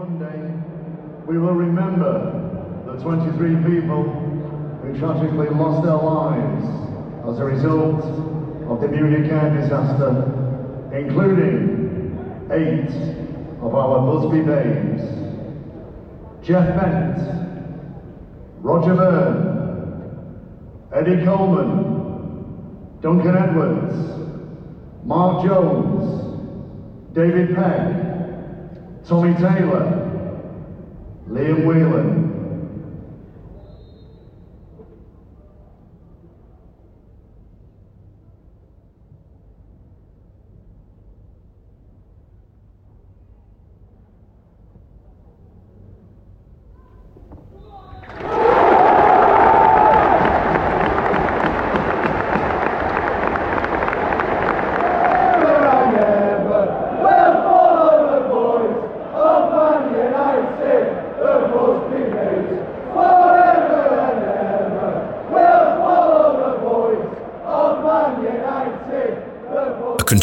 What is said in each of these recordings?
Monday, we will remember the 23 people who tragically lost their lives as a result of the air disaster, including eight of our Busby babes. Geoff Bent, Roger Byrne, Eddie Colman, Duncan Edwards, Mark Jones, David Pegg, Tommy Taylor, Liam Whelan.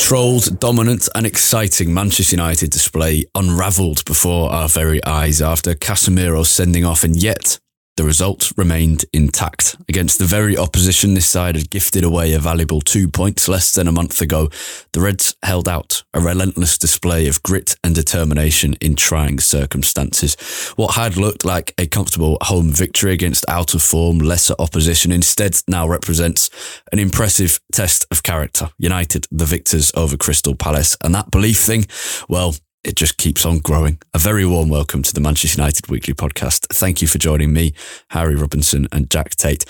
Controlled, dominant, and exciting Manchester United display unravelled before our very eyes after Casemiro sending off, and yet the result remained intact. Against the very opposition this side had gifted away a valuable two points less than a month ago, the Reds held out a relentless display of grit and determination in trying circumstances. What had looked like a comfortable home victory against out of form, lesser opposition instead now represents an impressive test of character. United, the victors over Crystal Palace. And that belief thing, well, it just keeps on growing. A very warm welcome to the Manchester United Weekly Podcast. Thank you for joining me, Harry Robinson, and Jack Tait.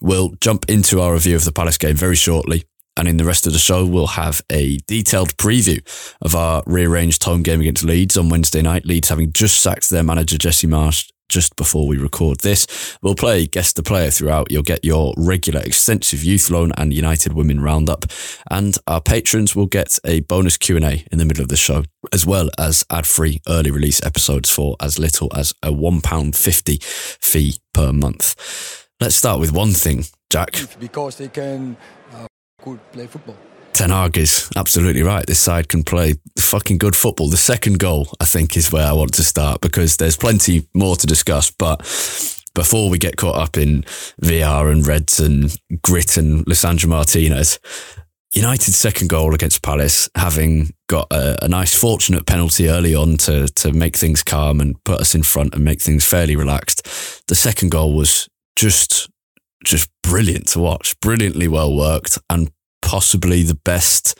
We'll jump into our review of the Palace game very shortly. And in the rest of the show, we'll have a detailed preview of our rearranged home game against Leeds on Wednesday night. Leeds having just sacked their manager, Jesse Marsch, just before we record this. We'll play guest the player throughout. You'll get your regular extensive youth loan and United Women roundup, and our patrons will get a bonus Q and A in the middle of the show, as well as ad-free early release episodes for as little as a one pound fifty fee per month. Let's start with one thing, Jack. Because they can uh, good play football. Ten Hag is absolutely right. This side can play fucking good football. The second goal, I think, is where I want to start because there's plenty more to discuss. But before we get caught up in VR and Reds and grit and Lisandro Martinez, United's second goal against Palace, having got a, a, nice, fortunate penalty early on to to make things calm and put us in front and make things fairly relaxed. The second goal was just just brilliant to watch, brilliantly well worked, and possibly the best.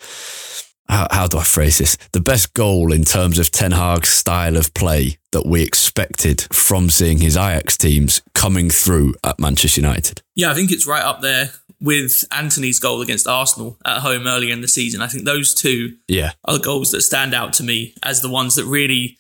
How, how, do I phrase this? The best goal in terms of Ten Hag's style of play that we expected from seeing his Ajax teams coming through at Manchester United. Yeah, I think it's right up there with Antony's goal against Arsenal at home earlier in the season. I think those two yeah. are the goals that stand out to me as the ones that really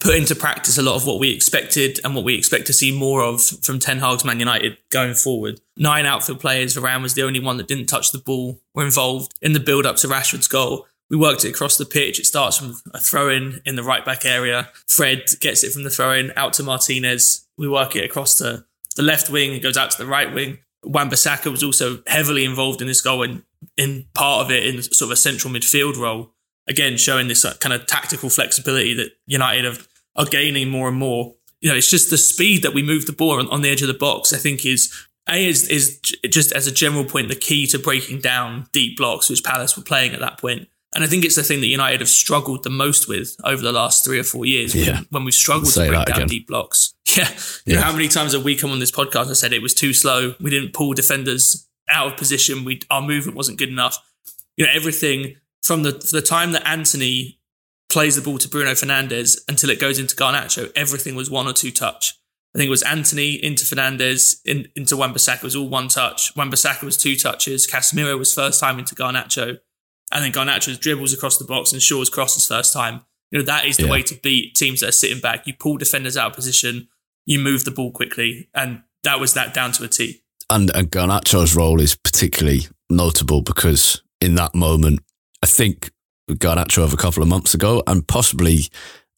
put into practice a lot of what we expected and what we expect to see more of from Ten Hag's Man United going forward. Nine outfield players, Varane was the only one that didn't touch the ball, were involved in the build up to Rashford's goal. We worked it across the pitch. It starts from a throw in in the right back area. Fred gets it from the throw in out to Martinez. We work it across to the left wing. It goes out to the right wing. Wan-Bissaka was also heavily involved in this goal and in part of it in sort of a central midfield role again showing this uh, kind of tactical flexibility that United have, are gaining more and more. You know, it's just the speed that we move the ball on, on the edge of the box. I think is a is is just as a general point the key to breaking down deep blocks, which Palace were playing at that point. And I think it's the thing that United have struggled the most with over the last three or four years yeah. when, when we've struggled to break down again. deep blocks. Yeah. You know, how many times have we come on this podcast and said it was too slow? We didn't pull defenders out of position. We our movement wasn't good enough. You know, everything from the the time that Antony plays the ball to Bruno Fernandes until it goes into Garnacho, everything was one or two touch. I think it was Antony into Fernandes in, into Wan-Bissaka was all one touch. Wan-Bissaka was two touches. Casemiro was first time into Garnacho, and then Garnacho dribbles across the box and Shaw's crosses first time. You know that is the yeah. way to beat teams that are sitting back. You pull defenders out of position, you move the ball quickly, and that was that down to a T. And, and Garnacho's role is particularly notable because in that moment I think Garnacho of a couple of months ago, and possibly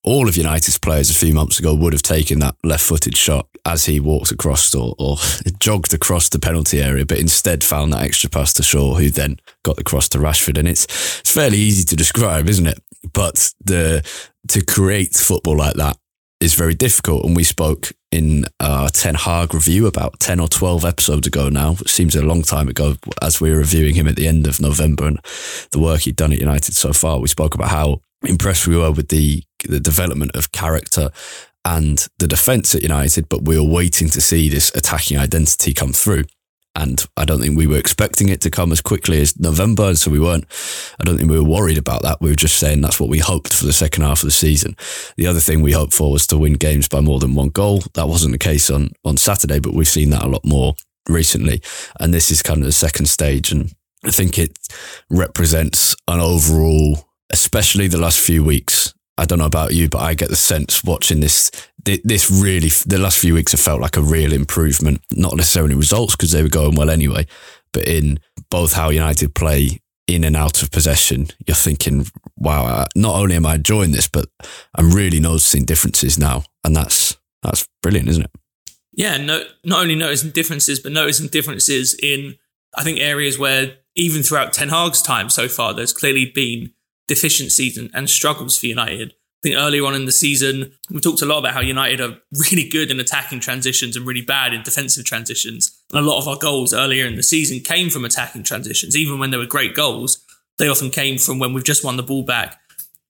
all of United's players a few months ago would have taken that left-footed shot as he walked across or, or jogged across the penalty area, but instead found that extra pass to Shaw, who then got the cross to Rashford. And it's it's fairly easy to describe, isn't it? But the to create football like that is very difficult. And we spoke in our Ten Hag review about 10 or 12 episodes ago now, which seems a long time ago, as we were reviewing him at the end of November and the work he'd done at United so far. We spoke about how impressed we were with the, the development of character and the defence at United, but we were waiting to see this attacking identity come through. And I don't think we were expecting it to come as quickly as November. So we weren't, I don't think we were worried about that. We were just saying that's what we hoped for the second half of the season. The other thing we hoped for was to win games by more than one goal. That wasn't the case on, on Saturday, but we've seen that a lot more recently. And this is kind of the second stage. And I think it represents an overall, especially the last few weeks, I don't know about you, but I get the sense watching this, this really, the last few weeks have felt like a real improvement, not necessarily results because they were going well anyway, but in both how United play in and out of possession, you're thinking, wow, not only am I enjoying this, but I'm really noticing differences now. And that's, that's brilliant, isn't it? Yeah, no, not only noticing differences, but noticing differences in, I think, areas where even throughout Ten Hag's time so far, there's clearly been deficiencies and, and struggles for United. I think earlier on in the season, we talked a lot about how United are really good in attacking transitions and really bad in defensive transitions. And a lot of our goals earlier in the season came from attacking transitions. Even when they were great goals, they often came from when we've just won the ball back,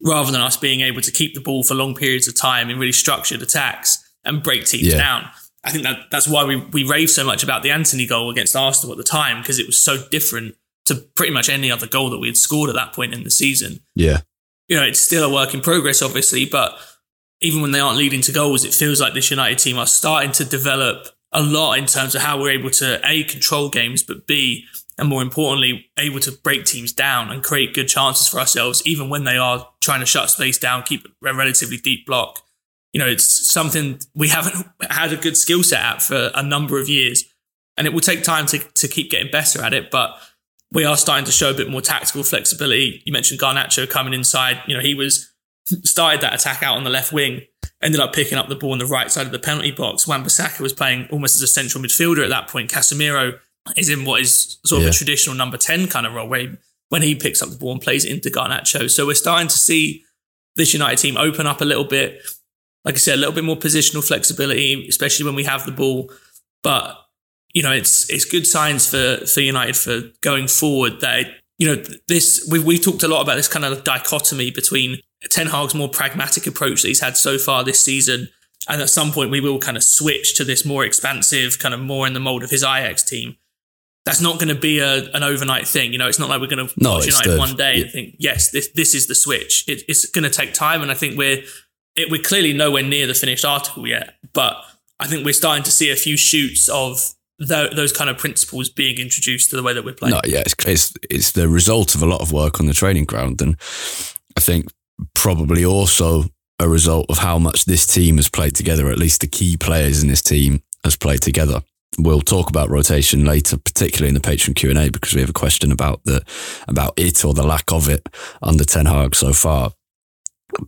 rather than us being able to keep the ball for long periods of time in really structured attacks and break teams yeah. down. I think that that's why we, we raved so much about the Antony goal against Arsenal at the time, because it was so different to pretty much any other goal that we had scored at that point in the season. Yeah. You know, it's still a work in progress, obviously, but even when they aren't leading to goals, it feels like this United team are starting to develop a lot in terms of how we're able to A, control games, but B, and more importantly, able to break teams down and create good chances for ourselves, even when they are trying to shut space down, keep a relatively deep block. You know, it's something we haven't had a good skill set at for a number of years. And it will take time to, to keep getting better at it. But we are starting to show a bit more tactical flexibility. You mentioned Garnacho coming inside. You know, he was started that attack out on the left wing, ended up picking up the ball on the right side of the penalty box. Wan-Bissaka was playing almost as a central midfielder at that point. Casemiro is in what is sort of yeah. a traditional number 10 kind of role where he, when he picks up the ball and plays it into Garnacho. So we're starting to see this United team open up a little bit. Like I said, a little bit more positional flexibility, especially when we have the ball. But you know, it's it's good signs for for United for going forward that you know this we we talked a lot about this kind of dichotomy between Ten Hag's more pragmatic approach that he's had so far this season, and at some point we will kind of switch to this more expansive, kind of more in the mold of his Ajax team. That's not going to be a, an overnight thing. You know, it's not like we're going to no, watch United the, one day yeah. and think, yes, this this is the switch. It, it's going to take time, and I think we're it, we're clearly nowhere near the finished article yet. But I think we're starting to see a few shoots of those kind of principles being introduced to the way that we're playing. No, yeah, it's, it's, it's the result of a lot of work on the training ground, and I think probably also a result of how much this team has played together. At least the key players in this team has played together. We'll talk about rotation later, particularly in the patron Q and A, because we have a question about the about it or the lack of it under Ten Hag so far.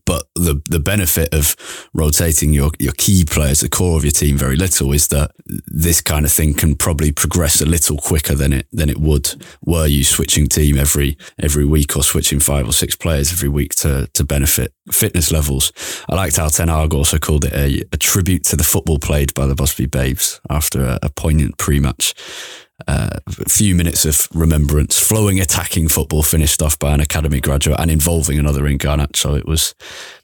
But the the benefit of rotating your, your key players, the core of your team, very little is that this kind of thing can probably progress a little quicker than it than it would were you switching team every every week or switching five or six players every week to to benefit fitness levels. I liked how Ten Hag also called it a, a tribute to the football played by the Busby Babes after a, a poignant pre-match uh, a few minutes of remembrance, flowing attacking football finished off by an academy graduate and involving another in So it was,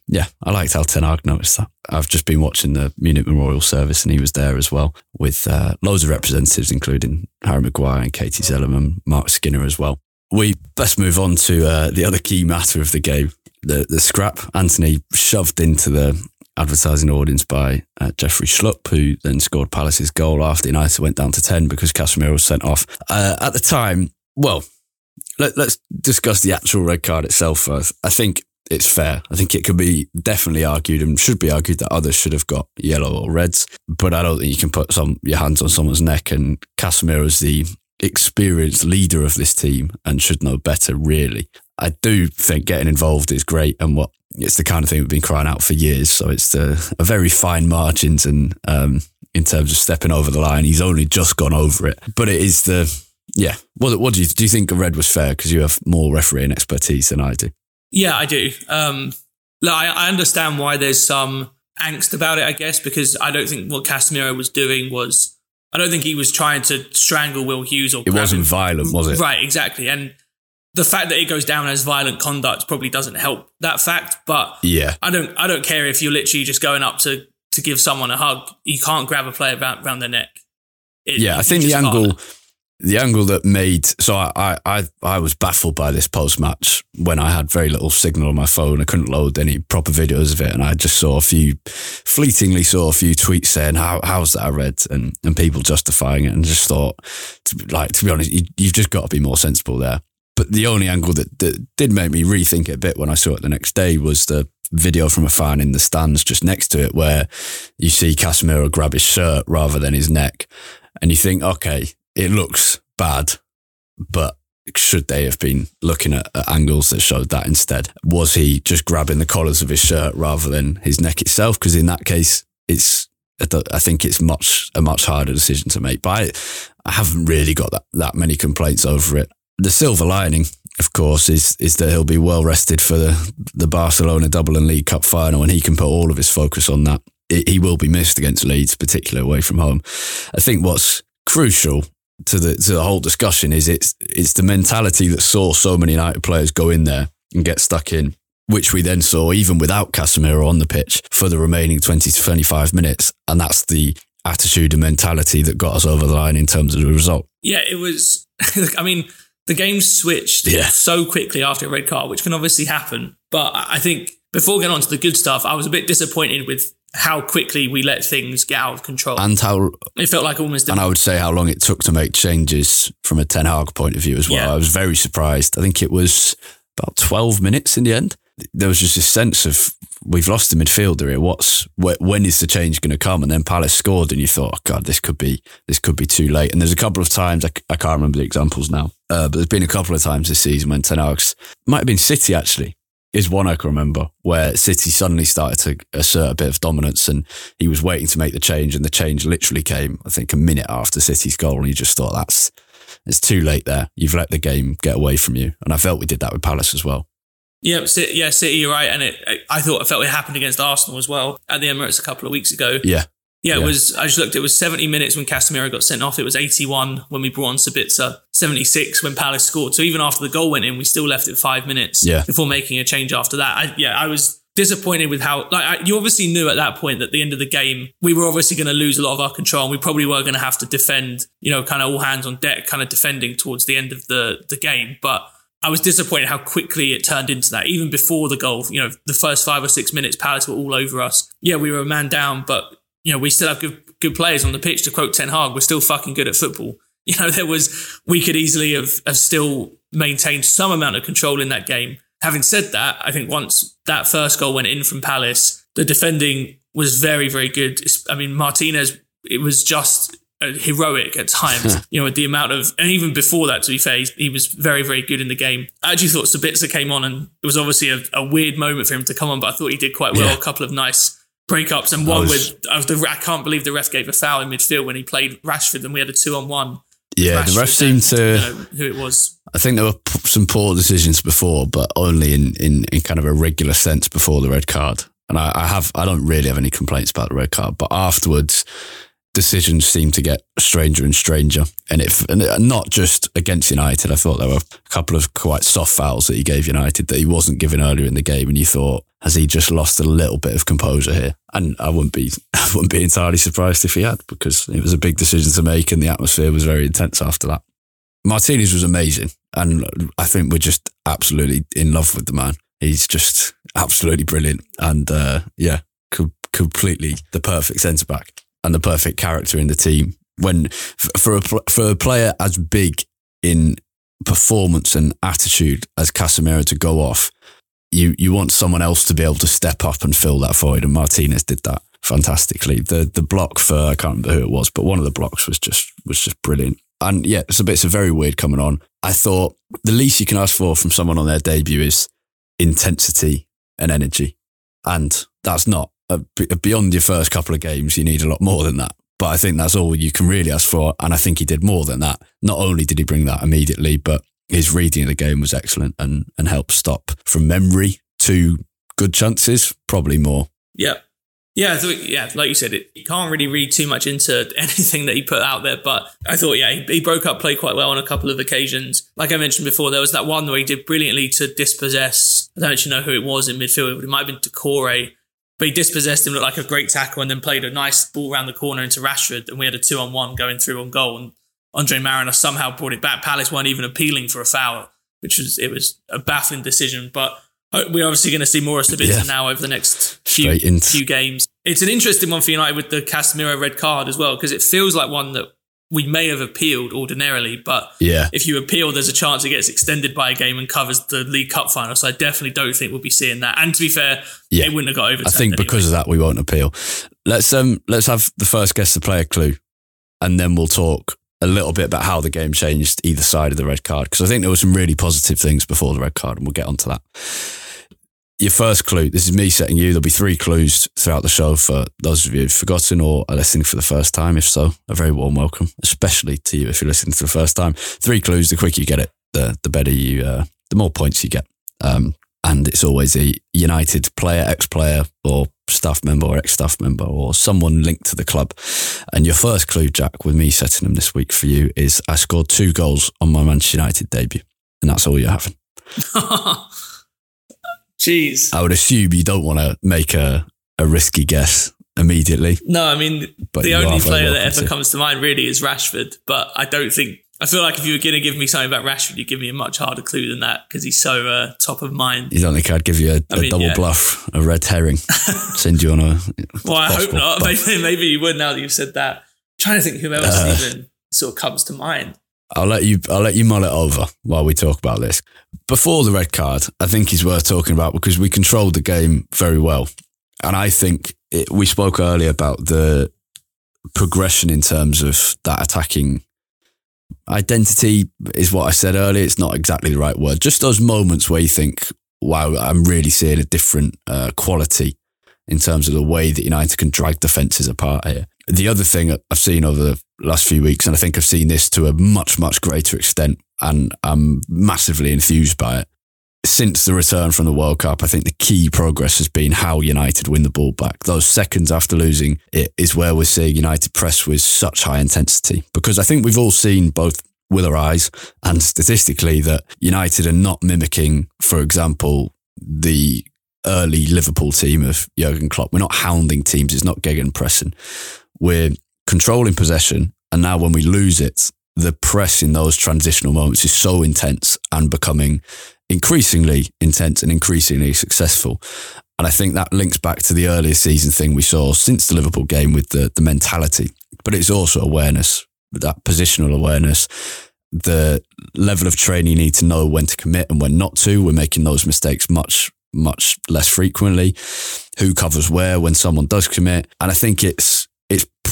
yeah, I liked how Ten noticed that. I've just been watching the Munich Memorial Service and he was there as well with uh, loads of representatives, including Harry Maguire and Katie Zelem, Marc Skinner as well. We best move on to uh, the other key matter of the game, the the scrap. Antony shoved into the advertising audience by uh, Jeffrey Schlupp, who then scored Palace's goal after United went down to 10 because Casemiro was sent off. Uh, at the time, well, let, us discuss the actual red card itself first. I think it's fair. I think it could be definitely argued and should be argued that others should have got yellow or reds, but I don't think you can put some your hands on someone's neck. And Casemiro is the experienced leader of this team and should know better, really. I do think getting involved is great and what it's the kind of thing we've been crying out for years. So it's the, a very fine margins and um, in terms of stepping over the line, he's only just gone over it. But it is the yeah. What what do you do? You think a red was fair because you have more refereeing expertise than I do? Yeah, I do. Um, I, I understand why there's some angst about it, I guess, because I don't think what Casemiro was doing was. I don't think he was trying to strangle Will Hughes or. It wasn't him. violent, was it? Right, exactly, and the fact that it goes down as violent conduct probably doesn't help that fact. But yeah, I don't I don't care if you're literally just going up to to give someone a hug. You can't grab a player around, around their neck. It, yeah, I think the angle. Can't the angle that made so I, I I was baffled by this post match when I had very little signal on my phone. I couldn't load any proper videos of it, and I just saw a few fleetingly saw a few tweets saying how how's that I read and and people justifying it, and just thought to, like to be honest, you, you've just got to be more sensible there. But the only angle that, that did make me rethink it a bit when I saw it the next day was the video from a fan in the stands just next to it, where you see Casemiro grab his shirt rather than his neck, and you think, okay it looks bad, but should they have been looking at, at, angles that showed that instead? Was he just grabbing the collars of his shirt rather than his neck itself? Because in that case, it's I think it's much a much harder decision to make. But I, I haven't really got that, that many complaints over it. The silver lining, of course, is is that he'll be well rested for the, the Barcelona Double and League Cup final, and he can put all of his focus on that. It, he will be missed against Leeds, particularly away from home. I think what's crucial to the to the whole discussion is it's it's the mentality that saw so many United players go in there and get stuck in, which we then saw even without Casemiro on the pitch for the remaining 20 to 25 minutes. And that's the attitude and mentality that got us over the line in terms of the result. Yeah, it was I mean, the game switched yeah. so quickly after a red card, which can obviously happen. But I think before getting on to the good stuff, I was a bit disappointed with how quickly we let things get out of control. And how it felt like almost. And I would say how long it took to make changes from a Ten Hag point of view as well. Yeah. I was very surprised. I think it was about 12 minutes in the end. There was just a sense of we've lost the midfielder here. What's when is the change going to come? And then Palace scored, and you thought, oh God, this could be this could be too late. And there's a couple of times I, I can't remember the examples now, uh, but there's been a couple of times this season when Ten Hag's might have been City actually is one I can remember where City suddenly started to assert a bit of dominance and he was waiting to make the change and the change literally came, I think, a minute after City's goal. And he just thought, that's, it's too late there. You've let the game get away from you. And I felt we did that with Palace as well. Yeah, yeah, City, you're right. And it, I thought I felt it happened against Arsenal as well at the Emirates a couple of weeks ago. Yeah. Yeah, it was. I just looked. It was 70 minutes when Casemiro got sent off. It was 81 when we brought on Sabitzer. 76 when Palace scored. So even after the goal went in, we still left it five minutes yeah. before making a change after that. I, yeah, I was disappointed with how. Like I, you obviously knew at that point that at the end of the game we were obviously going to lose a lot of our control. and We probably were going to have to defend. You know, kind of all hands on deck, kind of defending towards the end of the the game, but. I was disappointed how quickly it turned into that. Even before the goal, you know, the first five or six minutes, Palace were all over us. Yeah, we were a man down, but you know, we still have good good players on the pitch. To quote Ten Hag, we're still fucking good at football. You know, there was we could easily have, have still maintained some amount of control in that game. Having said that, I think once that first goal went in from Palace, the defending was very, very good. I mean, Martinez, it was just Uh, heroic at times. you know, the amount of, and even before that, to be fair, he was very, very good in the game. I actually thought Sabitzer came on, and it was obviously a, a, weird moment for him to come on, but I thought he did quite well. Yeah. A couple of nice breakups, and one was, with I, was the, I can't believe the ref gave a foul in midfield when he played Rashford, and we had a two on one. Yeah, Rashford the ref seemed to you know, who it was. I think there were some poor decisions before, but only in, in, in kind of a regular sense before the red card. And I, I have I don't really have any complaints about the red card, but afterwards decisions seem to get stranger and stranger. And if and not just against United, I thought there were a couple of quite soft fouls that he gave United that he wasn't given earlier in the game, and you thought, has he just lost a little bit of composure here? And I wouldn't be I wouldn't be entirely surprised if he had, because it was a big decision to make, and the atmosphere was very intense after that. Martinez was amazing, and I think we're just absolutely in love with the man. He's just absolutely brilliant, and uh, yeah, co- completely the perfect centre back and the perfect character in the team. When for a for a player as big in performance and attitude as Casemiro to go off, you you want someone else to be able to step up and fill that void, and Martinez did that fantastically. The the block for I can't remember who it was, but one of the blocks was just was just brilliant. And yeah, it's a bit it's a very weird coming on. I thought the least you can ask for from someone on their debut is intensity and energy, and that's not beyond your first couple of games, you need a lot more than that. But I think that's all you can really ask for. And I think he did more than that. Not only did he bring that immediately, but his reading of the game was excellent and, and helped stop from memory to good chances, probably more. Yeah. Yeah, yeah, like you said, it, you can't really read too much into anything that he put out there. But I thought, yeah, he, he, broke up play quite well on a couple of occasions. Like I mentioned before, there was that one where he did brilliantly to dispossess. I don't actually know who it was in midfield, it might have been Doucouré. But he dispossessed him, looked like a great tackle, and then played a nice ball around the corner into Rashford. And we had a two on one going through on goal. And Andre Marriner somehow brought it back. Palace weren't even appealing for a foul, which was, it was a baffling decision. But uh, we're obviously going to see more of Sabitzer yeah. now over the next few, few games. It's an interesting one for United with the Casemiro red card as well, because it feels like one that we may have appealed ordinarily, but yeah. if you appeal, there's a chance it gets extended by a game and covers the League Cup final. So I definitely don't think we'll be seeing that. And to be fair, yeah. it wouldn't have got over. I think anyway. because of that, we won't appeal. Let's um let's have the first guess play a clue, and then we'll talk a little bit about how the game changed either side of the red card because I think there were some really positive things before the red card, and we'll get onto that your first clue. This is me setting you. There'll be three clues throughout the show for those of you who've forgotten or are listening for the first time. If so, a very warm welcome, especially to you if you're listening for the first time. Three clues. The quicker you get it, the the better you, uh, the more points you get. Um, and it's always a United player, ex-player, or staff member, or ex-staff member, or someone linked to the club. And your first clue, Jack, with me setting them this week for you, is I scored two goals on my Manchester United debut, and that's all you're having. Jeez. I would assume you don't want to make a, a risky guess immediately. No, I mean, but the only player that ever to. comes to mind really is Rashford. But I don't think, I feel like if you were going to give me something about Rashford, you'd give me a much harder clue than that because he's so uh, top of mind. You don't think I'd give you a, a mean, double yeah. bluff, a red herring, send you on a. well, I hope not. Maybe, maybe, you would now that you've said that. I'm trying to think who else uh, even sort of comes to mind. I'll let you. I'll let you mull it over while we talk about this. Before the red card, I think is worth talking about because we controlled the game very well, and I think it, we spoke earlier about the progression in terms of that attacking identity. Is what I said earlier. It's not exactly the right word. Just those moments where you think, "Wow, I'm really seeing a different uh, quality." In terms of the way that United can drag defences apart here. The other thing I've seen over the last few weeks, and I think I've seen this to a much, much greater extent, and I'm massively enthused by it. Since the return from the World Cup, I think the key progress has been how United win the ball back. Those seconds after losing it is where we're seeing United press with such high intensity. Because I think we've all seen both with our eyes and statistically that United are not mimicking, for example, the early Liverpool team of Jurgen Klopp. We're not hounding teams. It's not gegenpressing. We're controlling possession. And now when we lose it, the press in those transitional moments is so intense and becoming increasingly intense and increasingly successful. And I think that links back to the earlier season thing we saw since the Liverpool game with the, the mentality, but it's also awareness, that positional awareness, the level of training you need to know when to commit and when not to. We're making those mistakes much, much less frequently. Who covers where when someone does commit. And I think it's,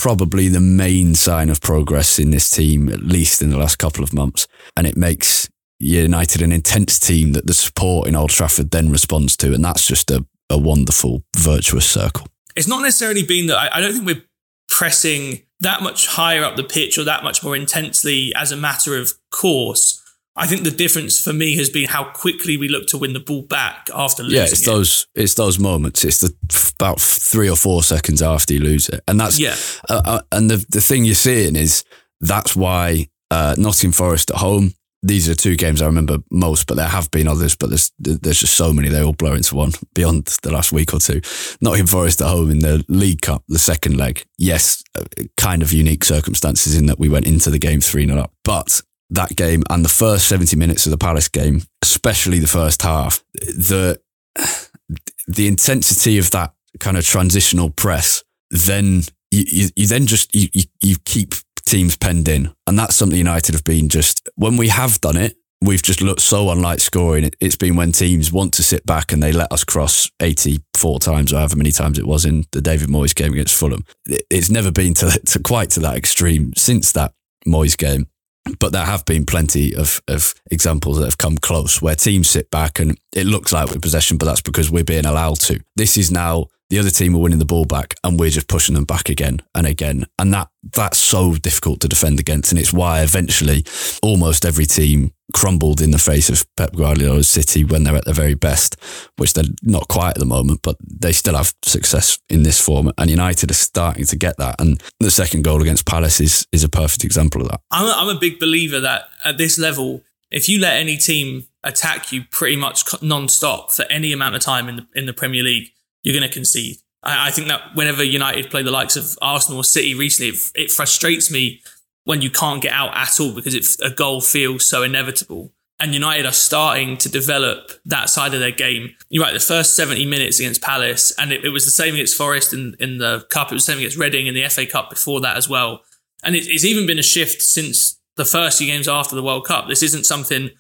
probably the main sign of progress in this team, at least in the last couple of months. And it makes United an intense team that the support in Old Trafford then responds to. And that's just a, a wonderful, virtuous circle. It's not necessarily been that I, I don't think we're pressing that much higher up the pitch or that much more intensely as a matter of course. I think the difference for me has been how quickly we look to win the ball back after losing. Yeah, it's it. those it's those moments. It's the about three or four seconds after you lose it, and that's yeah. Uh, uh, and the the thing you're seeing is that's why uh, Nottingham Forest at home. These are two games I remember most, but there have been others. But there's there's just so many they all blur into one beyond the last week or two. Nottingham Forest at home in the League Cup, the second leg. Yes, uh, kind of unique circumstances in that we went into the game three 0 up, but that game and the first 70 minutes of the Palace game, especially the first half, the the intensity of that kind of transitional press, then you, you, you then just you, you, you keep teams penned in, and that's something United have been just when we have done it. We've just looked so unlike scoring. It's been when teams want to sit back and they let us cross 84 times or however many times it was in the David Moyes game against Fulham. It's never been to, to quite to that extreme since that Moyes game but there have been plenty of, of examples that have come close where teams sit back and it looks like we're possession, but that's because we're being allowed to. This is now the other team are winning the ball back and we're just pushing them back again and again. And that that's so difficult to defend against. And it's why eventually almost every team crumbled in the face of Pep Guardiola's City when they're at their very best, which they're not quite at the moment, but they still have success in this form. And United are starting to get that. And the second goal against Palace is, is a perfect example of that. I'm a, I'm a big believer that at this level, if you let any team attack you pretty much non-stop for any amount of time in the, in the Premier League, you're going to concede. I, I, think that whenever United play the likes of Arsenal or City recently, it, it frustrates me when you can't get out at all because it, a goal feels so inevitable. And United are starting to develop that side of their game. You're right, the first 70 minutes against Palace, and it, it was the same against Forest in, in the Cup, it was the same against Reading in the FA Cup before that as well. And it, it's even been a shift since the first few games after the World Cup. This isn't something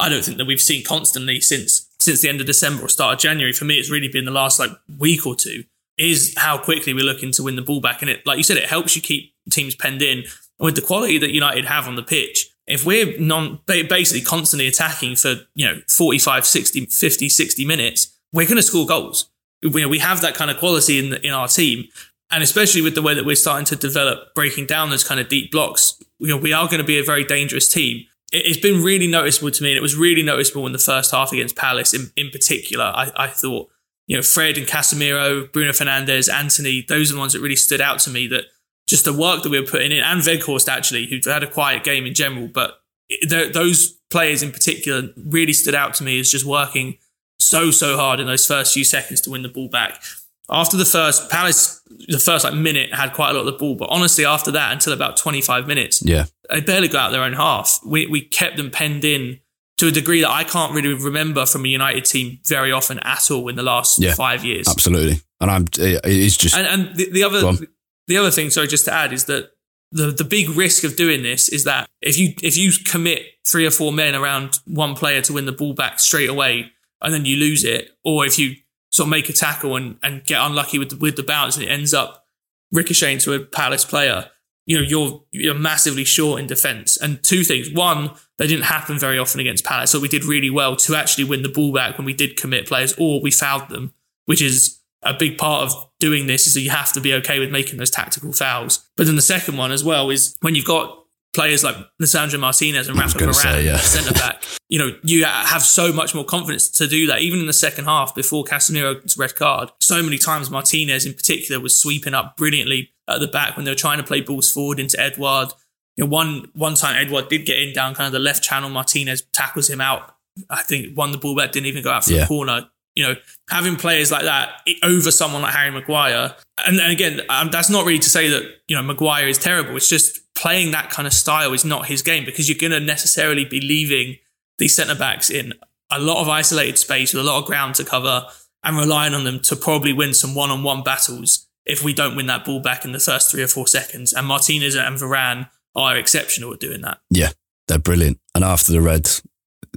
I don't think that we've seen constantly since since the end of December or start of January. For me, it's really been the last like week or two. Is how quickly we're looking to win the ball back, and it, like you said, it helps you keep teams penned in with the quality that United have on the pitch. If we're non basically constantly attacking for you know 45, 60, 50, 60 minutes, we're going to score goals. We, we have that kind of quality in in our team, and especially with the way that we're starting to develop breaking down those kind of deep blocks, you know, we are going to be a very dangerous team it's been really noticeable to me, and it was really noticeable in the first half against Palace in, in particular. I, I thought, you know, Fred and Casemiro, Bruno Fernandes, Antony, those are the ones that really stood out to me that just the work that we were putting in, and Weghorst actually, who had a quiet game in general, but those players in particular really stood out to me as just working so, so hard in those first few seconds to win the ball back. After the first, Palace, the first like minute had quite a lot of the ball, but honestly, after that, until about 25 minutes, yeah, they barely got out their own half. We, we kept them penned in to a degree that I can't really remember from a United team very often at all in the last yeah, five years. Absolutely. And I'm, it's just. And, and the, the other, the other thing, sorry, just to add is that the, the big risk of doing this is that if you, if you commit three or four men around one player to win the ball back straight away and then you lose it, or if you sort of make a tackle and, and get unlucky with the, with the bounce and it ends up ricocheting to a Palace player, you know, you're you're massively short in defence. And two things: one, they didn't happen very often against Palace, so we did really well to actually win the ball back when we did commit players, or we fouled them, which is a big part of doing this is that you have to be okay with making those tactical fouls. But then the second one as well is when you've got players like Lisandro Martinez and Rafa Varane, say, yeah. centre back, you know, you have so much more confidence to do that. Even in the second half, before Casemiro's red card, so many times Martinez in particular was sweeping up brilliantly at the back when they were trying to play balls forward into Edouard. You know, one one time Edouard did get in down kind of the left channel. Martinez tackles him out. I think won the ball back, didn't even go out for yeah. the corner you know, having players like that over someone like Harry Maguire. And, and again, um, that's not really to say that, you know, Maguire is terrible. It's just playing that kind of style is not his game because you're going to necessarily be leaving these centre backs in a lot of isolated space with a lot of ground to cover and relying on them to probably win some one on one battles if we don't win that ball back in the first three or four seconds. And Martinez and Varane are exceptional at doing that. Yeah, they're brilliant. And after the Reds,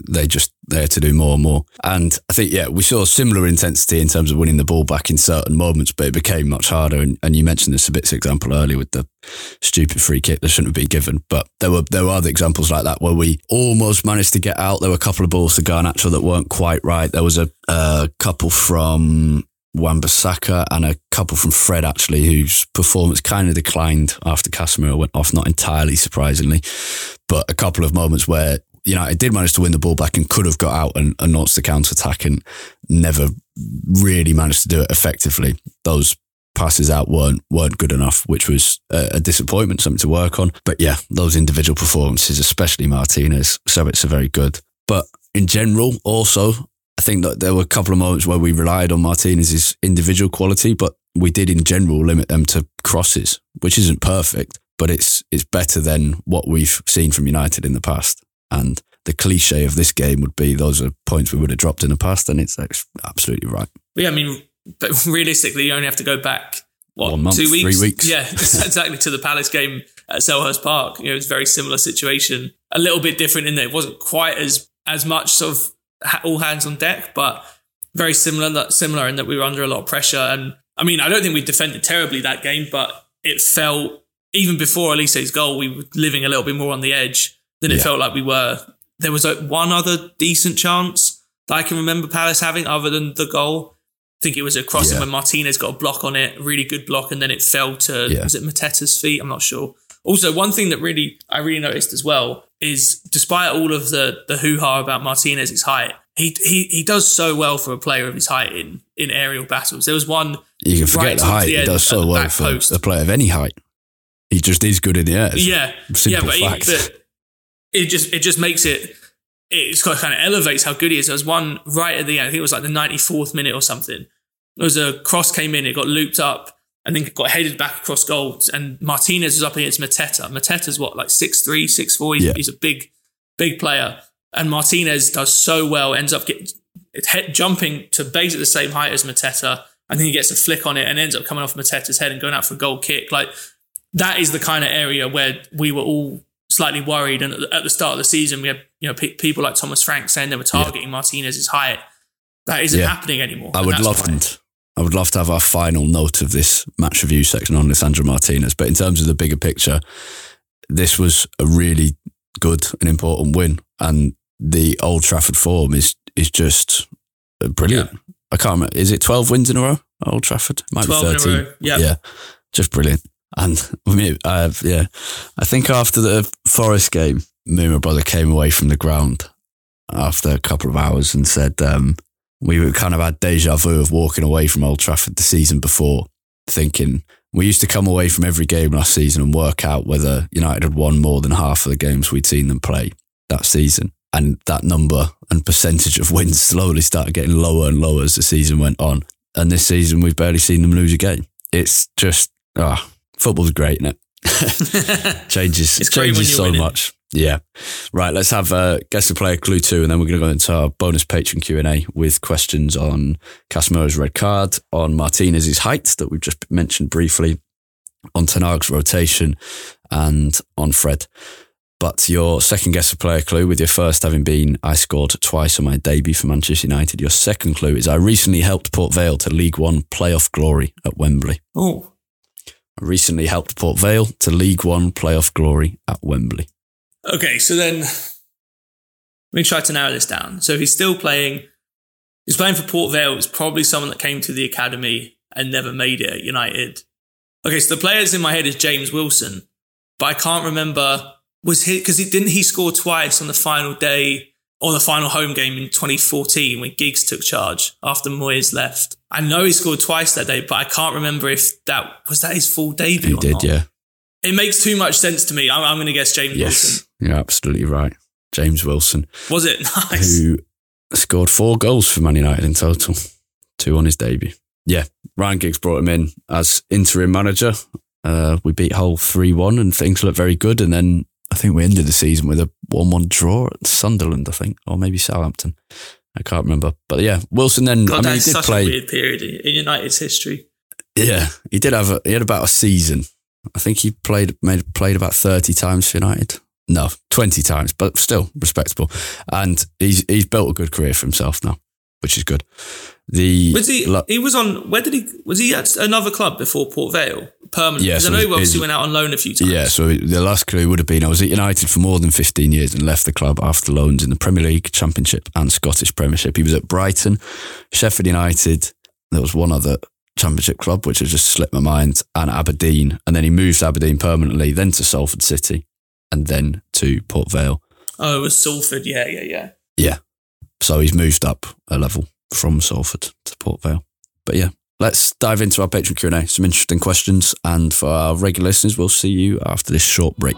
they just there to do more and more. And I think, yeah, we saw similar intensity in terms of winning the ball back in certain moments, but it became much harder. And, and you mentioned the Sabitzer example earlier with the stupid free kick that shouldn't have been given. But there were there were other examples like that where we almost managed to get out. There were a couple of balls to Garnacho that weren't quite right. There was a, a couple from Wan-Bissaka and a couple from Fred actually, whose performance kind of declined after Casemiro went off, not entirely surprisingly, but a couple of moments where United did manage to win the ball back and could have got out and, and launched the counter attack and never really managed to do it effectively. Those passes out weren't weren't good enough, which was a, a, disappointment, something to work on. But yeah, those individual performances, especially Martinez, so it's a very good. But in general, also, I think that there were a couple of moments where we relied on Martinez's individual quality, but we did in general limit them to crosses, which isn't perfect, but it's it's better than what we've seen from United in the past. And the cliche of this game would be those are points we would have dropped in the past, and it's absolutely right. yeah, I mean, but realistically, you only have to go back what One month, two weeks, three weeks. Yeah, exactly to the Palace game at Selhurst Park. You know, it's a very similar situation, a little bit different in that it wasn't quite as as much sort of all hands on deck, but very similar similar in that we were under a lot of pressure. And I mean, I don't think we defended terribly that game, but it felt even before Olise's goal, we were living a little bit more on the edge than it yeah. felt like we were. There was like one other decent chance that I can remember Palace having other than the goal. I think it was a crossing Yeah. when Martinez got a block on it, really good block, and then it fell to Yeah. was it Mateta's feet? I'm not sure. Also, one thing that really I really noticed as well is despite all of the the hoo ha about Martinez's height, he he he does so well for a player of his height in in aerial battles. There was one You can forget right the height. the He does so well for post. a player of any height. He just is good in the air. Yeah, simple yeah, but, he- but it just it just makes it it's kind of, kind of elevates how good he is. There was one right at the end. I think it was like the ninety fourth minute or something. There was a cross came in, it got looped up, and then got headed back across goal. And Martinez was up against Mateta. Mateta's what like six three, six four. He's, Yeah. he's a big, big player. And Martinez does so well. Ends up getting head, jumping to basically the same height as Mateta, and then he gets a flick on it and ends up coming off Mateta's head and going out for a goal kick. Like that is the kind of area where we were all slightly worried. And at the- start of the season, we had you know pe- people like Thomas Frank saying they were targeting Martinez's height. That isn't Yeah. happening anymore. I would love and I would love to have our final note of this match review section on Lisandro Martinez. But in terms of the bigger picture, this was a really good and important win, and the Old Trafford form is is just brilliant. I can't remember. Is it twelve wins in a row Old Trafford? Might 12 be in a thirteen. row, yeah. yeah, just brilliant. And uh, yeah, I think after the Forest game, me and my brother came away from the ground after a couple of hours and said um, we were kind of had deja vu of walking away from Old Trafford the season before, thinking we used to come away from every game last season and work out whether United had won more than half of the games we'd seen them play that season. And that number and percentage of wins slowly started getting lower and lower as the season went on. And this season, we've barely seen them lose a game. It's just, ah, football's great, isn't it? changes It's changes so winning. much. Yeah. Right. Let's have uh, guess the player clue two, and then we're going to go into our bonus patron Q and A with questions on Casemiro's red card, on Martinez's height that we've just mentioned briefly, on Ten Hag's rotation, and on Fred. But your second guess the player clue, with your first having been I scored twice on my debut for Manchester United. Your second clue is I recently helped Port Vale to League One playoff glory at Wembley. Oh, I recently helped Port Vale to League One playoff glory at Wembley. okay. So then, let me try to narrow this down. So if he's still playing, he's playing for Port Vale. It's probably someone that came to the academy and never made it at United. Okay, so the players in my head is James Wilson, but I can't remember was he because he didn't he score twice on the final day or the final home game in 2014 when Giggs took charge after Moyes left. I know he scored twice that day, but I can't remember if that was that his full debut. He did, not. yeah. It makes too much sense to me. I'm, I'm going to guess James Yes, Wilson. you're absolutely right. James Wilson, Was it nice? who scored four goals for Man United in total, two on his debut. Yeah, Ryan Giggs brought him in as interim manager. Uh, we beat Hull 3 1 and things looked very good. And then I think we ended the season with a 1 1 draw at Sunderland, I think, or maybe Southampton. I can't remember. But yeah, Wilson then, God, I mean, he did play. a weird period in in United's history. Yeah, he did have a, he had about a season. I think he played made played about thirty times for United. No, twenty times, but still respectable. And he's he's built a good career for himself now, which is good. The Was he? lo- he was on. Where did he? Was he at another club before Port Vale? Permanent. Yeah, so I know he obviously went out on loan a few times. yeah, so the last clue would have been I was at United for more than 15 years and left the club after loans in the Premier League, Championship, and Scottish Premiership. He was at Brighton, Sheffield United. There was one other Championship club, which has just slipped my mind, and Aberdeen. And then he moved to Aberdeen permanently, then to Salford City, and then to Port Vale. Oh, it was Salford. Yeah, yeah, yeah. Yeah. So he's moved up a level from Salford to Port Vale. But yeah, let's dive into our Patreon Q&A. Some interesting questions. And for our regular listeners, we'll see you after this short break.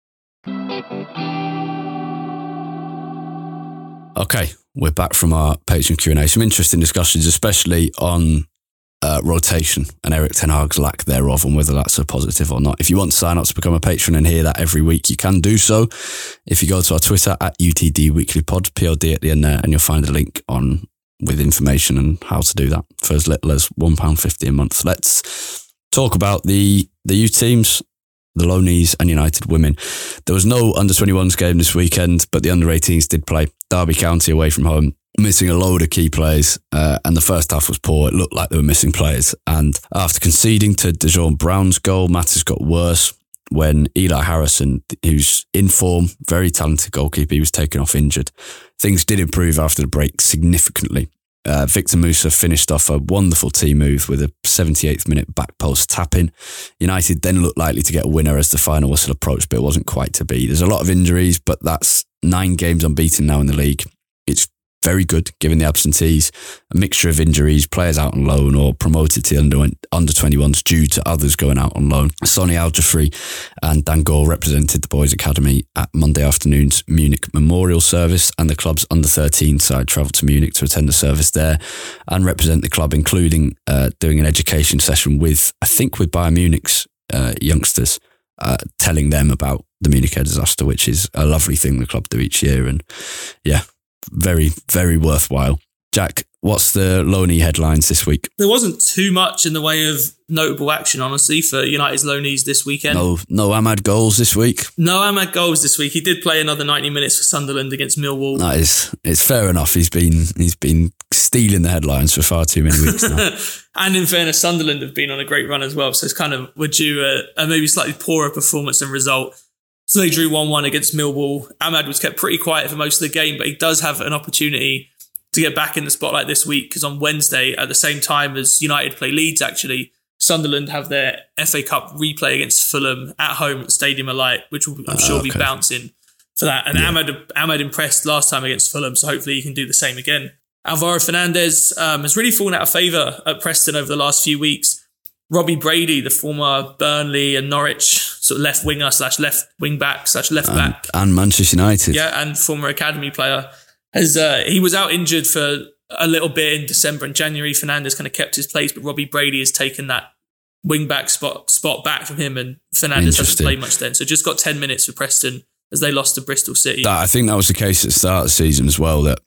Okay, we're back from our Patreon Q&A. Some interesting discussions, especially on uh, rotation and Erik Ten Hag's lack thereof and whether that's a positive or not. If you want to sign up to become a patron and hear that every week, you can do so. If you go to our Twitter at UTD Weekly Pod, POD at the end there, and you'll find a link on with information and how to do that for as little as £1.50 a month. Let's talk about the, the youth teams the Lonies and United women. There was no under 21s game this weekend, but the under 18s did play. Derby County away from home, missing a load of key players, uh, and the first half was poor. It looked like they were missing players. And after conceding to Dajon Brown's goal, matters got worse when Elyh Harrison, who's in form, very talented goalkeeper, he was taken off injured. Things did improve after the break significantly. Uh, Victor Musa finished off a wonderful team move with a 78th minute back post tap in. United then looked likely to get a winner as the final whistle approached, but it wasn't quite to be. There's a lot of injuries, but that's nine games unbeaten now in the league. Very good given the absentees, a mixture of injuries, players out on loan or promoted to under under 21s due to others going out on loan. Sonny Al and Dan Gore represented the boys' academy at Monday afternoon's Munich memorial service, and the club's under 13 side travelled to Munich to attend the service there and represent the club, including uh, doing an education session with, I think, with Bayern Munich's uh, youngsters. Uh, telling them about the Munich air disaster, which is a lovely thing the club do each year. And yeah, very, very worthwhile. Jack, what's the Loney headlines this week? There wasn't too much in the way of notable action, honestly, for United's Lonies this weekend. No, no Amad goals this week. No Amad goals this week. He did play another ninety minutes for Sunderland against Millwall. That is, it's fair enough. He's been he's been stealing the headlines for far too many weeks now. and in fairness, Sunderland have been on a great run as well. So it's kind of would you a, a maybe slightly poorer performance and result so they drew 1 1 against Millwall. Amad was kept pretty quiet for most of the game, but he does have an opportunity to get back in the spotlight this week because on Wednesday, at the same time as United play Leeds, actually, Sunderland have their FA Cup replay against Fulham at home at Stadium of Light, which will, I'm sure, uh, okay. be bouncing for that. And yeah. Amad, Amad impressed last time against Fulham, so hopefully he can do the same again. Alvaro Fernandez um, has really fallen out of favour at Preston over the last few weeks. Robbie Brady, the former Burnley and Norwich sort of left winger slash left wing back slash left back, and Manchester United, yeah, and former academy player, has uh, he was out injured for a little bit in December and January. Fernandez kind of kept his place, but Robbie Brady has taken that wing back spot spot back from him, and Fernandez hasn't played much then. So just got ten minutes for Preston as they lost to Bristol City. That, I think that was the case at the start of the season as well. That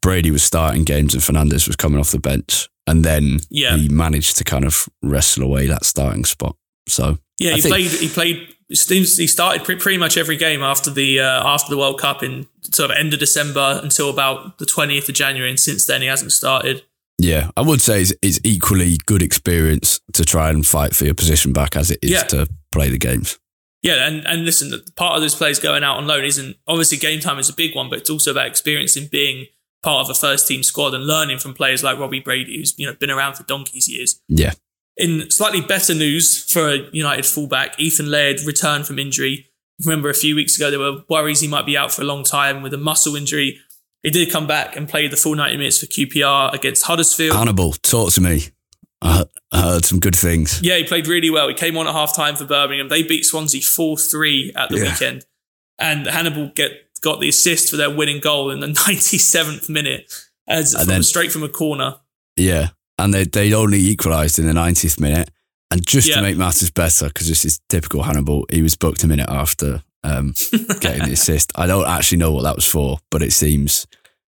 Brady was starting games and Fernandez was coming off the bench and then yeah. he managed to kind of wrestle away that starting spot. So yeah, I he think, played. He played. He started pretty much every game after the uh, after the World Cup in sort of end of December until about the twentieth of January, and since then he hasn't started. Yeah, I would say it's, it's, equally good experience to try and fight for your position back as it is yeah. to play the games. Yeah, and, and listen, part of those players going out on loan isn't obviously game time is a big one, but it's also about experiencing being part of a first team squad and learning from players like Robbie Brady, who's you know been around for donkeys years. Yeah. In slightly better news for a United fullback, Ethan Laird returned from injury. Remember a few weeks ago there were worries he might be out for a long time with a muscle injury. He did come back and play the full 90 minutes for QPR against Huddersfield. Hannibal, talk to me. I heard some good things. Yeah, he played really well. He came on at half time for Birmingham. They beat Swansea 4 3 at the yeah. weekend. And Hannibal get got the assist for their winning goal in the 97th minute as from, then, straight from a corner. Yeah. And they, they only equalised in the 90th minute. And just yeah. to make matters better, because this is typical Hannibal, he was booked a minute after um, getting the assist. I don't actually know what that was for, but it seems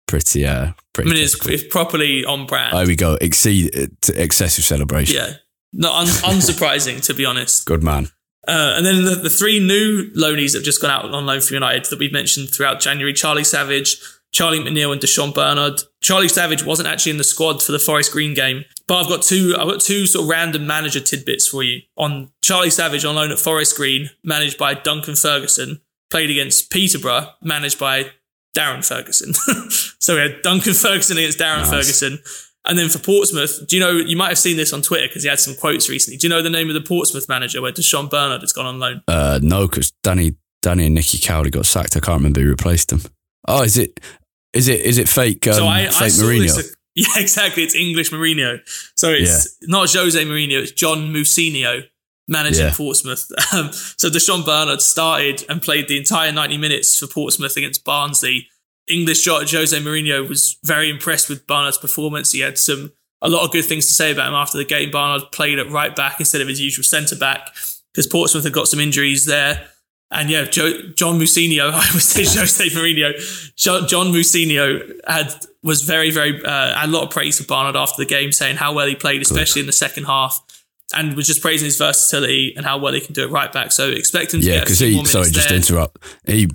pretty, uh, pretty. I mean, it's, it's properly on brand. There we go. Exceed excessive celebration. Yeah, not un- unsurprising to be honest. Good man. Uh, and then the, the three new loanies that have just gone out on loan for United that we've mentioned throughout January: Charlie Savage, Charlie McNeil, and Di'Shon Bernard. Charlie Savage wasn't actually in the squad for the Forest Green game, but I've got two. I've got two sort of random manager tidbits for you on Charlie Savage on loan at Forest Green, managed by Duncan Ferguson, played against Peterborough, managed by Darren Ferguson. so we had Duncan Ferguson against Darren nice. Ferguson. And then for Portsmouth, do you know, you might have seen this on Twitter because he had some quotes recently. Do you know the name of the Portsmouth manager where Di'Shon Bernard has gone on loan? Uh, no, because Danny, Danny and Nicky Cowley got sacked. I can't remember who replaced him. Oh, is it, is it, is it fake, um, so I, fake I Mourinho? This, yeah, exactly. It's English Mourinho. So it's yeah. not Jose Mourinho, it's John Mousinho managing yeah. Portsmouth. Um, so Di'Shon Bernard started and played the entire 90 minutes for Portsmouth against Barnsley English Jose Mourinho was very impressed with Barnard's performance. He had some a lot of good things to say about him after the game. Barnard played at right back instead of his usual centre back because Portsmouth had got some injuries there. And yeah, Joe, John Mousinho, I would say Jose Mourinho, John, John Mousinho had was very, very uh, had a lot of praise for Barnard after the game, saying how well he played, especially in the second half and was just praising his versatility and how well he can do it right back. So expect him to yeah, because he sorry, just to interrupt. He,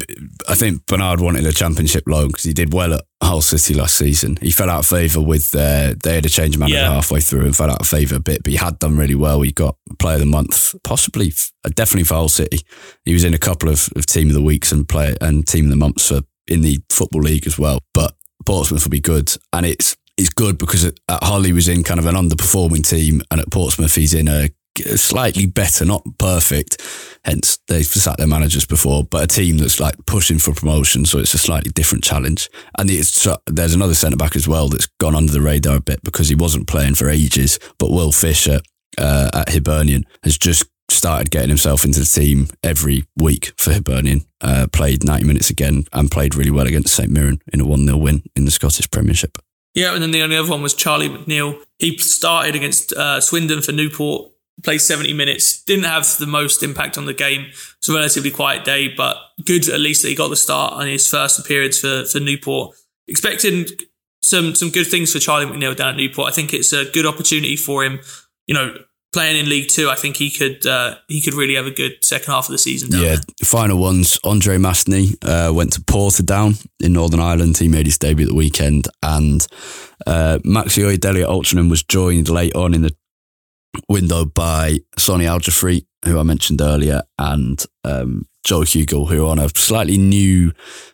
I think Bernard wanted a championship loan because he did well at Hull City last season. He fell out of favour with uh, they had a change of manager yeah. halfway through and fell out of favour a bit, but he had done really well. He got player of the month, possibly uh, definitely for Hull City. He was in a couple of, of team of the weeks and play and team of the months for in the football league as well. But Portsmouth will be good, and it's is good because at Hull he was in kind of an underperforming team, and at Portsmouth he's in a slightly better, not perfect. Hence, they've sat their managers before, but a team that's like pushing for promotion, so it's a slightly different challenge. And it's, there's another centre back as well that's gone under the radar a bit because he wasn't playing for ages. But Will Fisher uh, at Hibernian has just started getting himself into the team every week for Hibernian. Uh, played 90 minutes again and played really well against St Mirren in a 1 0 win in the Scottish Premiership. Yeah, and then the only other one was Charlie McNeil. He started against uh, Swindon for Newport, played 70 minutes, didn't have the most impact on the game. It's a relatively quiet day, but good at least that he got the start on his first appearance for, for Newport. Expecting some some good things for Charlie McNeil down at Newport. I think it's a good opportunity for him. You know, playing in League Two, I think he could uh, he could really have a good second half of the season. yeah, there. final ones. Andre Masney uh, went to Portadown in Northern Ireland. He made his debut at the weekend, and uh, Maxi Oyedele at Altrincham was joined late on in the window by Sonny Aljofree, who I mentioned earlier, and um, Joe Hugill, who are on a slightly new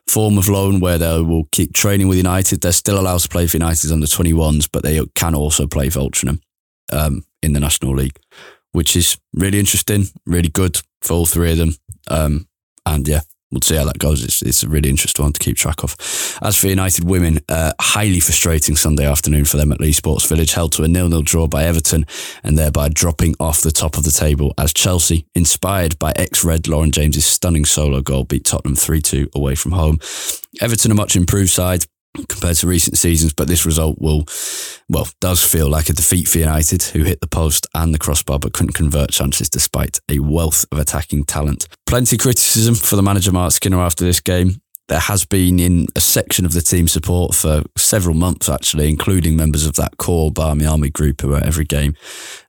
form of loan where they will keep training with United. They're still allowed to play for United under 21s, but they can also play for Altrincham um, in the National League, which is really interesting, really good for all three of them. Um, and yeah, we'll see how that goes. It's, it's a really interesting one to keep track of. As for United women, uh, highly frustrating Sunday afternoon for them at Leigh Sports Village, held to a nil-nil draw by Everton and thereby dropping off the top of the table as Chelsea, inspired by ex-Red Lauren James's stunning solo goal, beat Tottenham 3-2 away from home. Everton a much improved side, compared to recent seasons, but this result will, well, does feel like a defeat for United, who hit the post and the crossbar but couldn't convert chances despite a wealth of attacking talent. Plenty criticism for the manager Marc Skinner after this game. There has been in a section of the team support for several months, actually, including members of that core Barmy Army group who are every game.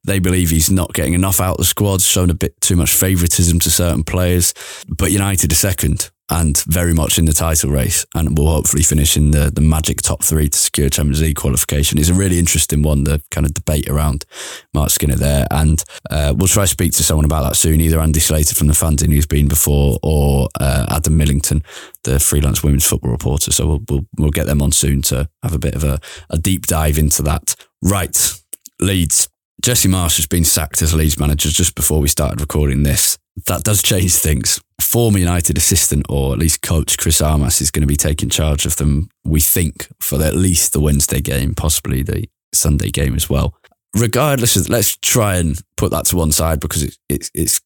They believe he's not getting enough out of the squad, shown a bit too much favouritism to certain players. But United are second, and very much in the title race and will hopefully finish in the, the magic top three to secure Champions League qualification. It's a really interesting one, the kind of debate around Marc Skinner there. And uh, we'll try to speak to someone about that soon, either Andy Slater from the Fanzine who's been before or uh, Adam Millington, the freelance women's football reporter. So we'll, we'll, we'll get them on soon to have a bit of a, a deep dive into that. Right, Leeds. Jesse Marsch has been sacked as Leeds manager just before we started recording this. That does change things former United assistant or at least coach Chris Armas is going to be taking charge of them, we think, for at least the Wednesday game, possibly the Sunday game as well. Regardless of, let's try and put that to one side because it, it, it's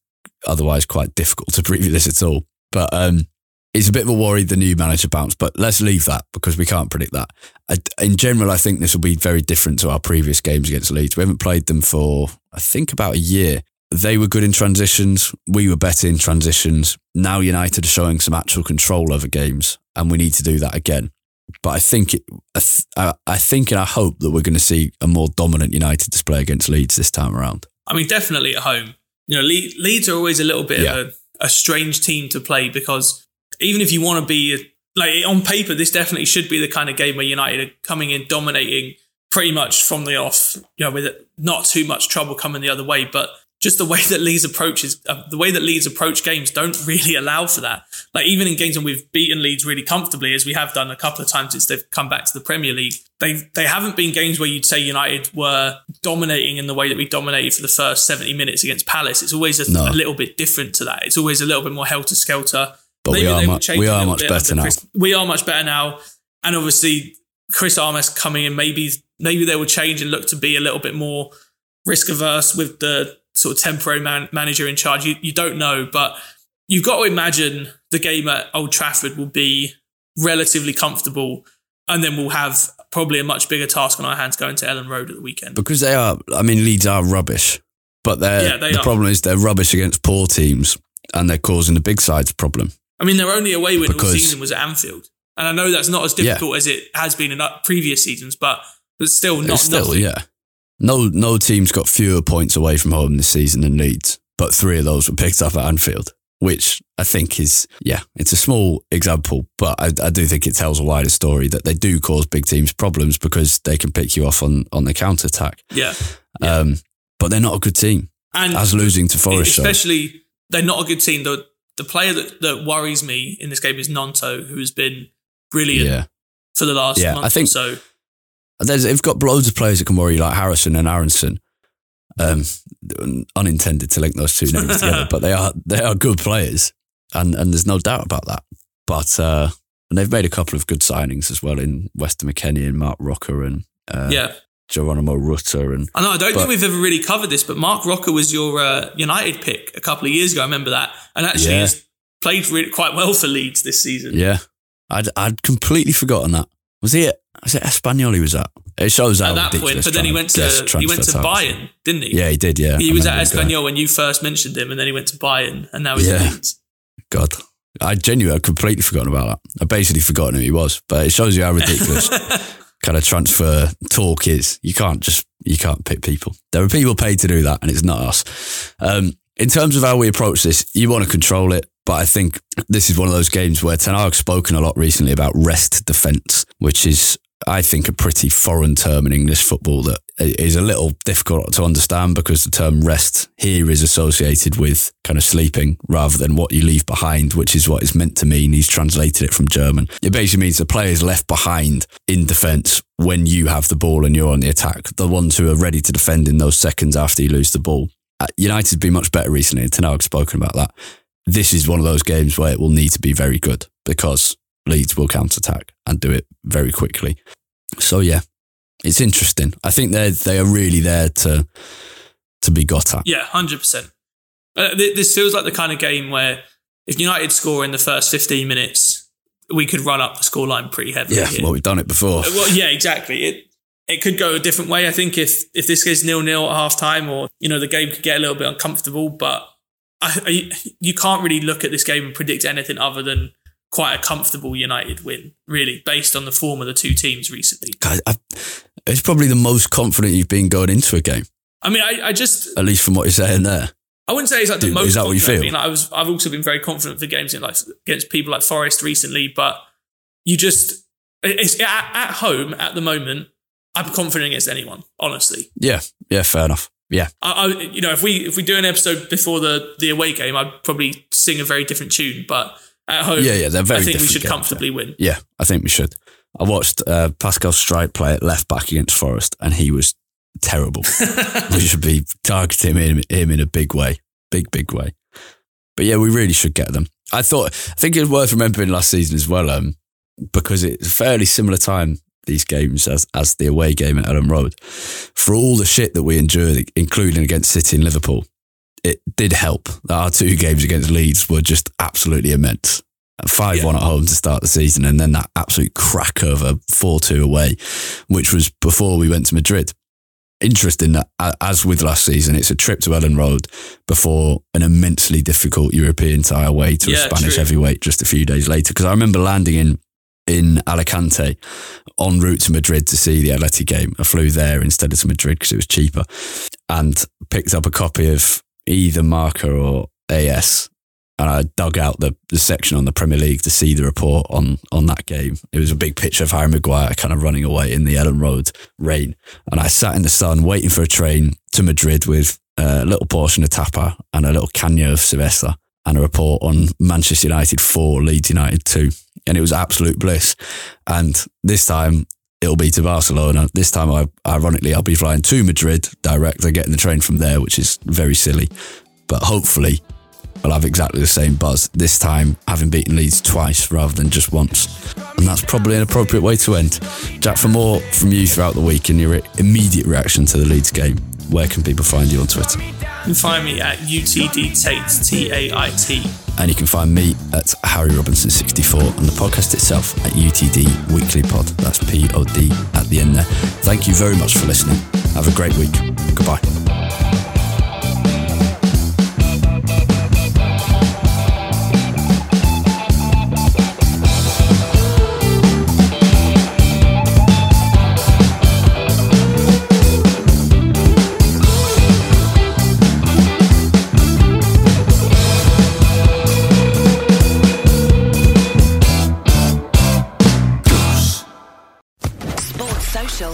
otherwise quite difficult to preview this at all. But um, it's a bit of a worry the new manager bounce, but let's leave that because we can't predict that. I, in general, I think this will be very different to our previous games against Leeds. We haven't played them for, I think, about a year. They were good in transitions. We were better in transitions. Now United are showing some actual control over games, and we need to do that again. But I think it, I, th- I I think and I hope that we're going to see a more dominant United display against Leeds this time around. I mean, definitely at home. You know, Le- Leeds are always a little bit Yeah. of a, a strange team to play because even if you want to be like on paper, this definitely should be the kind of game where United are coming in dominating pretty much from the off. You know, with not too much trouble coming the other way, but just the way that Leeds approaches uh, the way that Leeds approach games don't really allow for that. Like even in games when we've beaten Leeds really comfortably, as we have done a couple of times since they've come back to the Premier League, they they haven't been games where you'd say United were dominating in the way that we dominated for the first seventy minutes against Palace. It's always a, No. a little bit different to that. It's always a little bit more helter skelter. But we are mu- we are much better now. Chris- we are much better now, and obviously Chris Armas coming in, maybe maybe they will change and look to be a little bit more risk averse with the sort of temporary man- manager in charge. You you don't know, but you've got to imagine the game at Old Trafford will be relatively comfortable, and then we'll have probably a much bigger task on our hands going to Elland Road at the weekend. because they are. I mean, Leeds are rubbish, but they're Yeah, they the are. problem is they're rubbish against poor teams, and they're causing the big sides problem. I mean, their only away win all Because- season was at Anfield, and I know that's not as Yeah. difficult as it has been in uh, previous seasons, but but still not It's still, nothing. yeah. No, no team's got fewer points away from home this season than Leeds, but three of those were picked up at Anfield, which I think is, yeah, it's a small example, but I, I do think it tells a wider story that they do cause big teams problems because they can pick you off on on the counter attack. Yeah. Um, but they're not a good team. And as losing to Forest, especially they're not a good team. The the player that, that worries me in this game is Gnonto, who has been brilliant Yeah. for the last Yeah, month I think- or so. There's, they've got loads of players that can worry, like Harrison and Aaronson. Um, unintended to link those two names together, but they are they are good players, and and there's no doubt about that. But uh, and they've made a couple of good signings as well in Weston McKennie and Marc Roca and uh, yeah. Georginio Rutter and I know. I don't but- think we've ever really covered this, but Marc Roca was your uh, United pick a couple of years ago. I remember that, and actually Yeah. has played really quite well for Leeds this season. yeah, I'd I'd completely forgotten that. Was he? At, was it Espanyol he was at? It shows how At that point, ridiculous but then he went to he went to. Bayern, didn't he? Yeah, he did. Yeah, he I was at. Espanyol when you first mentioned him, and then he went to Bayern, and now he's Yeah. at Leeds. God, I genuinely I'd completely forgotten about that. I basically forgotten who he was, but it shows you how ridiculous kind of transfer talk is. You can't just you can't pick people. There are people paid to do that, and it's not us. Um, in terms of how we approach this, you want to control it, but I think this is one of those games where Ten Hag's spoken a lot recently about rest defence, which is. I think a pretty foreign term in English football that is a little difficult to understand because the term rest here is associated with kind of sleeping rather than what you leave behind, which is what it's meant to mean. He's translated it from German. It basically means the players left behind in defence when you have the ball and you're on the attack, the ones who are ready to defend in those seconds after you lose the ball. United's been much better recently, and Ten Hag's spoken about that. This is one of those games where it will need to be very good because Leeds will counter attack and do it very quickly. So yeah, it's interesting. I think they they are really there to to be got at. Yeah, hundred percent. Uh, th- this feels like the kind of game where if United score in the first fifteen minutes, we could run up the scoreline pretty heavily. Yeah, here. well, we've done it before. Uh, Well, yeah, exactly. It it could go a different way. I think if if this goes nil nil at half time, or you know the game could get a little bit uncomfortable. But I, I, you can't really look at this game and predict anything other than quite a comfortable United win, really, based on the form of the two teams recently. God, I, it's probably the most confident you've been going into a game, I mean, I, I just at least from what you're saying there. I wouldn't say it's like the most. is that what you feel? I mean, like, I was. I've also been very confident for games in like against people like Forest recently, but you just it's at, at home at the moment. I'm confident against anyone, honestly. Yeah, yeah, fair enough. Yeah, I, I, you know, if we if we do an episode before the the away game, I'd probably sing a very different tune. But at home, yeah, yeah. They're very. I think we should games, comfortably yeah. win. Yeah, I think we should. I watched uh, Pascal Struijk play at left back against Forest, and he was terrible. we should be targeting him, him in a big way, big, big way. But yeah, we really should get them. I thought, I think it's worth remembering last season as well, um, because it's a fairly similar time these games as as the away game at Elland Road. For all the shit that we endured, including against City and Liverpool, it did help our two games against Leeds were just absolutely immense. Five one at home to start the season, and then that absolute crack over four two away, which was before we went to Madrid. Interesting that, as with last season, it's a trip to Elland Road before an immensely difficult European tie away to Yeah, a Spanish true. heavyweight just a few days later. Because I remember landing in in Alicante en route to Madrid to see the Atleti game. I flew there instead of to Madrid because it was cheaper and picked up a copy of either Marca or AS. And I dug out the, the section on the Premier League to see the report on, on that game. It was a big picture of Harry Maguire kind of running away in the Elland Road rain. And I sat in the sun waiting for a train to Madrid with a little portion of tapa and a little canyo of cerveza and a report on Manchester United 4, Leeds United 2. And it was absolute bliss. And this time it'll be to Barcelona. This time, I, ironically, I'll be flying to Madrid direct. I'm getting the train from there, which is very silly. But hopefully, I'll have exactly the same buzz. This time, having beaten Leeds twice rather than just once. And that's probably an appropriate way to end. Jack, for more from you throughout the week and your immediate reaction to the Leeds game, where can people find you on Twitter? You can find me at UTD Tait, T A I T. And you can find me at Harry Robinson64 and the podcast itself at UTD Weekly Pod. That's P O D at the end there. Thank you very much for listening. Have a great week. Goodbye.